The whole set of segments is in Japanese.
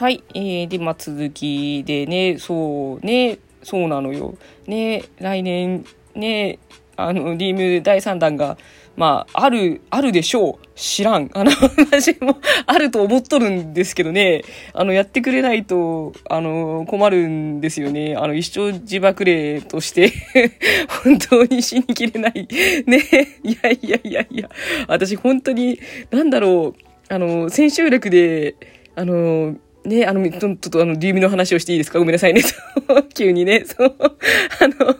はい。えー、で、まあ、続きでね、そうね、そうなのよ。ね、来年、ね、あの、リーム第3弾が、まあ、ある、あるでしょう。知らん。あの、私もあると思っとるんですけどね、あの、やってくれないと、あの、困るんですよね。あの、一生自爆霊として 本当に死にきれない。ね、いやいやいやいや、私本当に、なんだろう、あの、千秋楽で、あの、ね、あの、ちょっとあの、リームの話をしていいですか？ごめんなさいね。急にね、そう、あの、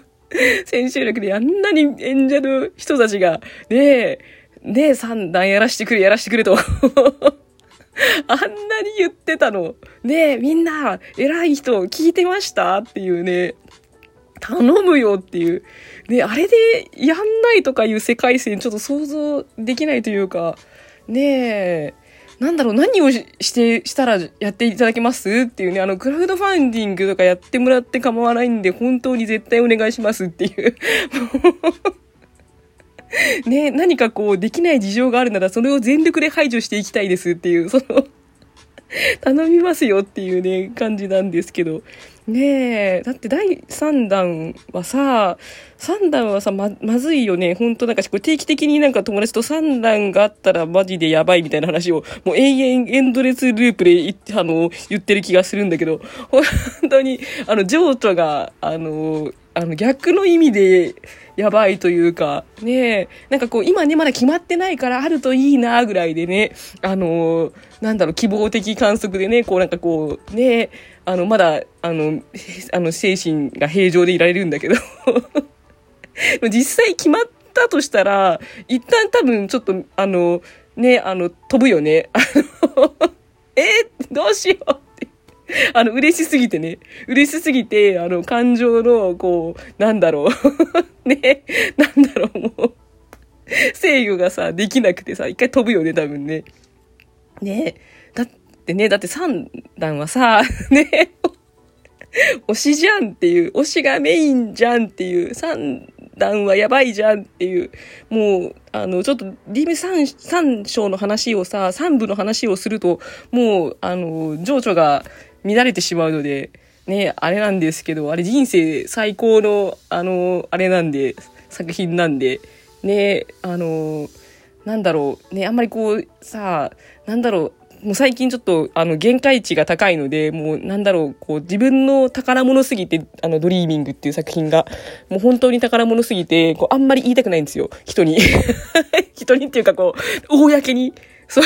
千秋楽であんなに演者の人たちが、ねえ、ねえ、三段やらしてくれ、やらしてくれと。あんなに言ってたの。ねえ、みんな、偉い人聞いてました？っていうね、頼むよっていう。ねあれでやんないとかいう世界線ちょっと想像できないというか、ねえ、なんだろう、何をして、したらやっていただけます？っていうね、あの、クラウドファンディングとかやってもらって構わないんで、本当に絶対お願いしますっていう ね、何かこう、できない事情があるなら、それを全力で排除していきたいですっていう、その頼みますよっていうね、感じなんですけど。ねえ、だって第3弾はさ、3弾はさ、ま、まずいよね。ほんとなんか、これ定期的になんか友達と3弾があったらマジでやばいみたいな話を、もう永遠エンドレスループであの、言ってる気がするんだけど、本当に、あの、情緒が、あの、あの、逆の意味で、やばいというか、ねえ。なんかこう、今ね、まだ決まってないからあるといいな、ぐらいでね、あのなんだろう、希望的観測でね、こうなんかこう、ねえ。あの、まだ、あの、あの、精神が平常でいられるんだけど 実際決まったとしたら、一旦多分ちょっと、あの、ね、あの、飛ぶよね。あ のえどうしようって。あの、嬉しすぎてね。嬉しすぎて、あの、感情の、こう、なんだろう。ね、なんだろう、もう。制御がさ、できなくてさ、一回飛ぶよね、多分ね。ねってね、だって三段はさ、ね、推しじゃんっていう、推しがメインじゃんっていう、三段はやばいじゃんっていう、もう、あの、ちょっと、リム三、三章の話をさ、三部の話をすると、もう、あの、情緒が乱れてしまうので、ね、あれなんですけど、あれ人生最高の、あの、あれなんで、作品なんで、ね、あの、なんだろう、ね、あんまりこう、さ、なんだろう、もう最近ちょっと、あの、限界値が高いので、もう、なんだろう、こう、自分の宝物すぎて、あの、ドリーミングっていう作品が、もう本当に宝物すぎて、こう、あんまり言いたくないんですよ。人に。人にっていうか、こう、公に。そう。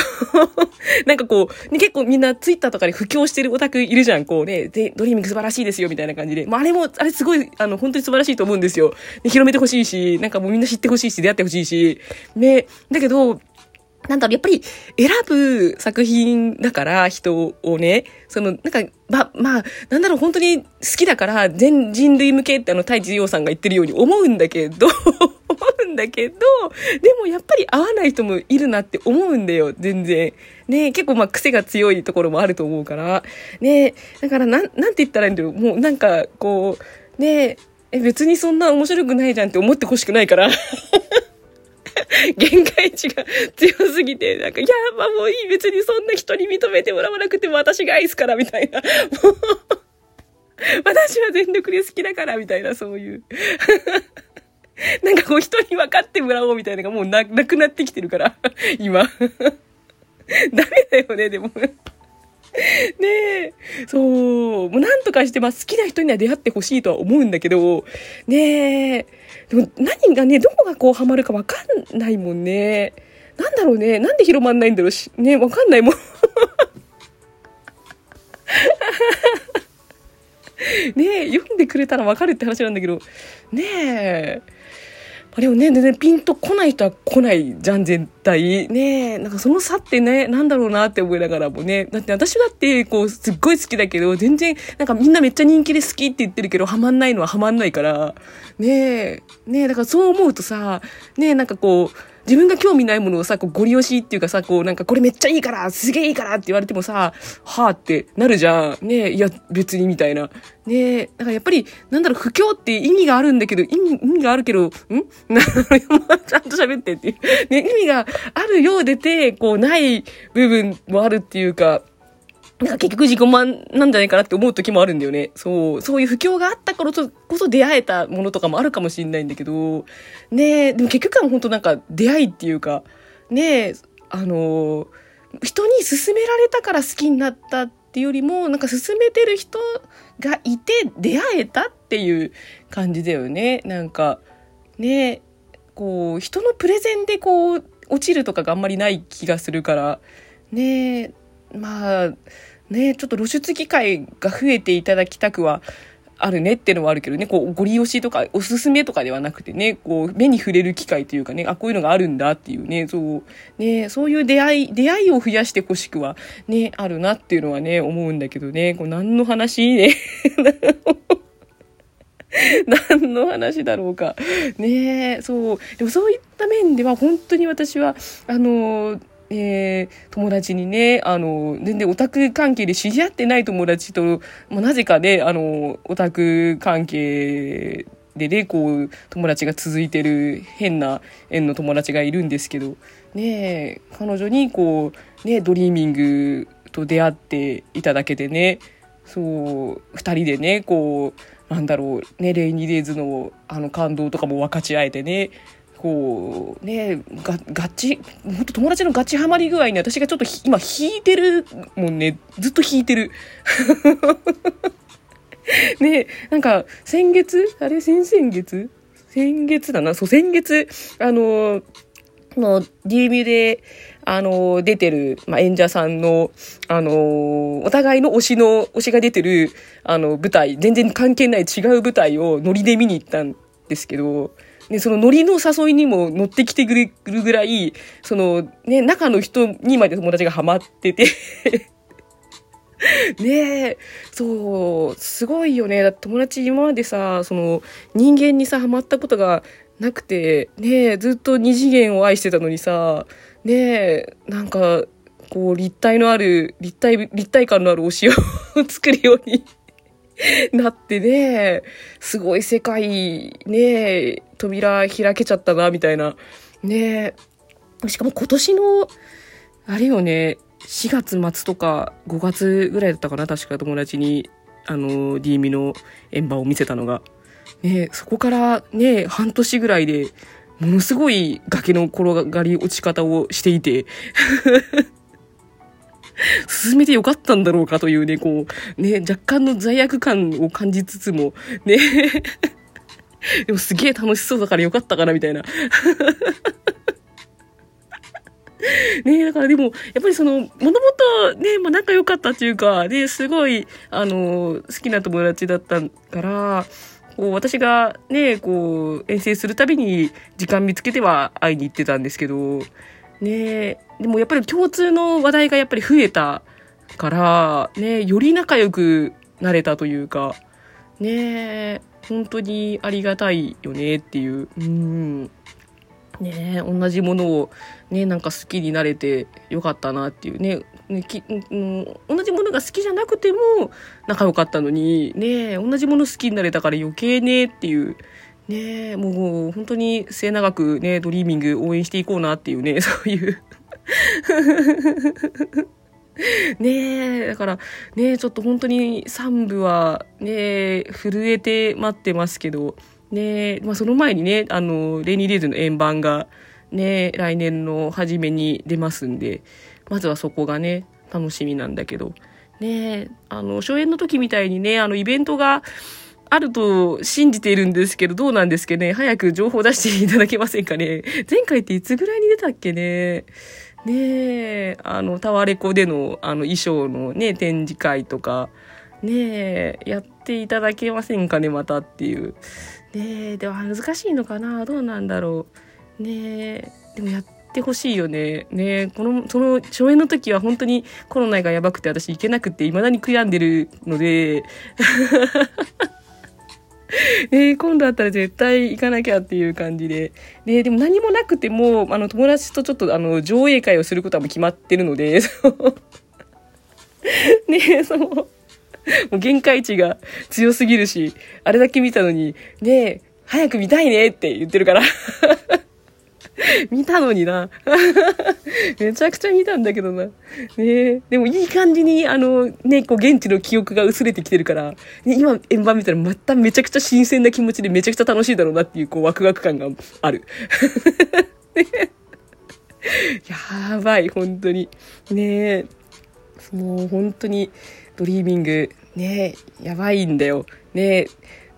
なんかこう、ね、結構みんなツイッターとかで布教してるオタクいるじゃん。こうね、で、ドリーミング素晴らしいですよ、みたいな感じで。まあ、あれも、あれすごい、あの、本当に素晴らしいと思うんですよ。広めてほしいし、なんかもうみんな知ってほしいし、出会ってほしいし。ね、だけど、なんだろう、やっぱり選ぶ作品だから、人をね、その、なんか、ま、まあ、なんだろう、本当に好きだから、全人類向けってあの、太一洋さんが言ってるように思うんだけど、思うんだけど、でもやっぱり合わない人もいるなって思うんだよ、全然。ね結構まあ癖が強いところもあると思うから。ねだからなん、なんて言ったらいいんだろう、もうなんか、こう、ねえ、別にそんな面白くないじゃんって思ってほしくないから。限界値が強すぎて、なんか、いや、まあもういい、別にそんな人に認めてもらわなくても私が愛すから、みたいな。もう、私は全力で好きだから、みたいな、そういう。なんかこう人に分かってもらおうみたいなのがもうな、くなってきてるから、今。ダメだよね、でも。ねえ。そう。もうなんとかして、まあ好きな人には出会ってほしいとは思うんだけど、ねえ。でも何がね、どこがこうハマるかわかんないもんね。なんだろうね。なんで広まんないんだろうし。ね、わかんないもん。ねえ、読んでくれたらわかるって話なんだけど、ねえ。あれをね、全然ピンとこない人は来ないじゃん、絶対。ねなんかその差ってね、なんだろうなって思いながらもね。だって私だって、こう、すっごい好きだけど、全然、なんかみんなめっちゃ人気で好きって言ってるけど、ハマんないのはハマんないから。ねえ、ねえ、だからそう思うとさ、ねえ、なんかこう、自分が興味ないものをさ、こう、ゴリ押しっていうかさ、こう、なんか、これめっちゃいいからすげえいいからって言われてもさ、はあってなるじゃん。ねえ、いや、別にみたいな。ねえ、だからやっぱり、なんだろう、不況って意味があるんだけど、意味、意味があるけど、ん？なちゃんと喋ってっていう。ね、意味があるようでて、こう、ない部分もあるっていうか、なんか結局自己満なんじゃないかなって思う時もあるんだよね。そう、そういう不況があったからこそ出会えたものとかもあるかもしれないんだけど、ねえ、でも結局は本当なんか出会いっていうか、ねえ、あの、人に勧められたから好きになったっていうよりも、なんか勧めてる人がいて出会えたっていう感じだよね。なんか、ねえ、こう、人のプレゼンでこう、落ちるとかがあんまりない気がするから、ねえ、まあ、ね、ちょっと露出機会が増えていただきたくはあるねっていうのはあるけどね、こう、ご利用しとか、おすすめとかではなくてね、こう、目に触れる機会というかね、あ、こういうのがあるんだっていうね、そう、ね、そういう出会い、出会いを増やしてほしくは、ね、あるなっていうのはね、思うんだけどね、こう、何の話ね。何の話だろうか。ねそう。でもそういった面では本当に私は、あのえー、友達にね、あの、全然オタク関係で知り合ってない友達と、まあ、なぜかね、あの、オタク関係でね、こう、友達が続いてる変な縁の友達がいるんですけど、ね彼女にこう、ね、ドリーミングと出会っていただけてね、そう、二人でね、こう、なんだろう、ね、 Rainy Days のあの感動とかも分かち合えてね、こうねがガチ本当友達のガチハマり具合に私がちょっと今引いてるもんね。ずっと引いてる。ねなんか先月あれ？先々月？先月だな。そう先月あのの DM であの、出てる、まあ、演者さんの、あの、お互いの推しの、推しが出てる、あの、舞台、全然関係ない違う舞台をノリで見に行ったんですけど、ね、そのノリの誘いにも乗ってきてくれるぐらい、そのね、中の人にまで友達がハマってて ねえ、そう、すごいよね。だって友達今までさ、その人間にさ、ハマったことがなくて、ねえ、ずっと二次元を愛してたのにさ、ねえ、なんか、こう立体のある、立体、立体感のある推しを 作るように なってね、すごい世界、ね、扉開けちゃったな、みたいな。ねしかも今年の、あれよね、4月末とか5月ぐらいだったかな、確か友達に、あの、D ミの円盤を見せたのが。ねそこからね、半年ぐらいで、ものすごい崖の転がり落ち方をしていて進めてよかったんだろうかというね、こう、ね、若干の罪悪感を感じつつも、ね、でもすげえ楽しそうだからよかったかな、みたいな。ねだからでも、やっぱりその、もともとね、まあ仲良かったっていうか、ね、すごい、あの、好きな友達だったから、こう、私がね、こう、遠征するたびに時間見つけては会いに行ってたんですけど、ねでもやっぱり共通の話題がやっぱり増えたから、ねより仲良くなれたというか、ね本当にありがたいよねっていう。うん。ね同じものをね、なんか好きになれてよかったなっていうね。ねきうん、同じものが好きじゃなくても仲良かったのに、ね同じもの好きになれたから余計ねっていう。ねもう本当に末永くね、ドリーミング応援していこうなっていうね、そういう ねえ、だから、ねえ、ちょっと本当に3部は、ね、震えて待ってますけど、ねえ、まあその前にね、あの、レニーデイズの円盤が、ね、来年の初めに出ますんで、まずはそこがね、楽しみなんだけど、ねえ、あの、初演の時みたいにね、あの、イベントが、あると信じているんですけど、どうなんですかね？早く情報出していただけませんかね？前回っていつぐらいに出たっけね？ねえ、あの、タワレコでの、あの、衣装のね、展示会とか、ねえ、やっていただけませんかね、またっていう。ねえ、でも難しいのかな？どうなんだろう。ねえ、でもやってほしいよね。ね、この、その、初演の時は本当にコロナがやばくて私行けなくて、未だに悔やんでるので、えー、今度あったら絶対行かなきゃっていう感じで。で、でも何もなくても、あの、友達とちょっと、あの、上映会をすることはもう決まってるので、そう。ねその。もう限界値が強すぎるし、あれだけ見たのに、ね早く見たいねって言ってるから 見たのにな。めちゃくちゃ見たんだけどな。ねえでもいい感じに、あの、ね、こう、現地の記憶が薄れてきてるから、ね、今、円盤見たらまためちゃくちゃ新鮮な気持ちでめちゃくちゃ楽しいだろうなっていう、こう、ワクワク感がある。やばい、本当に。ねえもう本当に、ドリーミング、ねえやばいんだよ。ねえ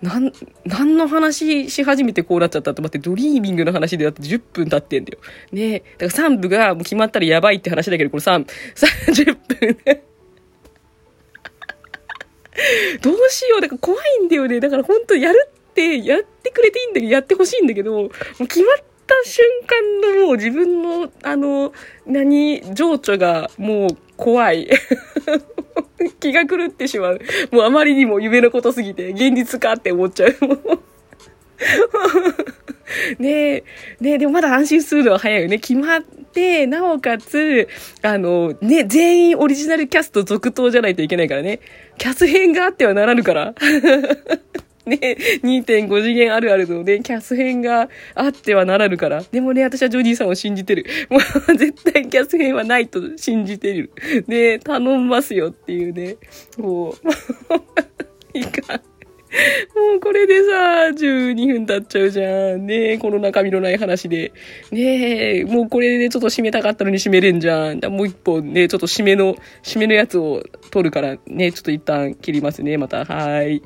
なん、何の話し始めてこうなっちゃったと思って、ドリーミングの話でだって10分経ってんだよ。ねだから3部がもう決まったらやばいって話だけど、これ3、30分 どうしよう。だから怖いんだよね。だから本当やるって、やってくれていいんだけど、やってほしいんだけど、もう決まった瞬間のもう自分の、あの、何、情緒がもう怖い。気が狂ってしまう。もうあまりにも夢のことすぎて、現実かって思っちゃう。ねえ、ねえ、でもまだ安心するのは早いよね。決まって、なおかつ、あの、ね、全員オリジナルキャスト続投じゃないといけないからね。キャス編があってはならぬから。ね、2.5次元あるあるのね、キャス編があってはならぬから。でもね、私はジョニーさんを信じてる。もう 絶対キャス編はないと信じてる。ね、頼みますよっていうね。もう、いかん。もうこれでさ、12分経っちゃうじゃん。ねえ、この中身のない話で。ねえ、もうこれでちょっと締めたかったのに締めれんじゃん。もう一本ね、ちょっと締めの、締めのやつを取るからね、ちょっと一旦切りますね、また。はい。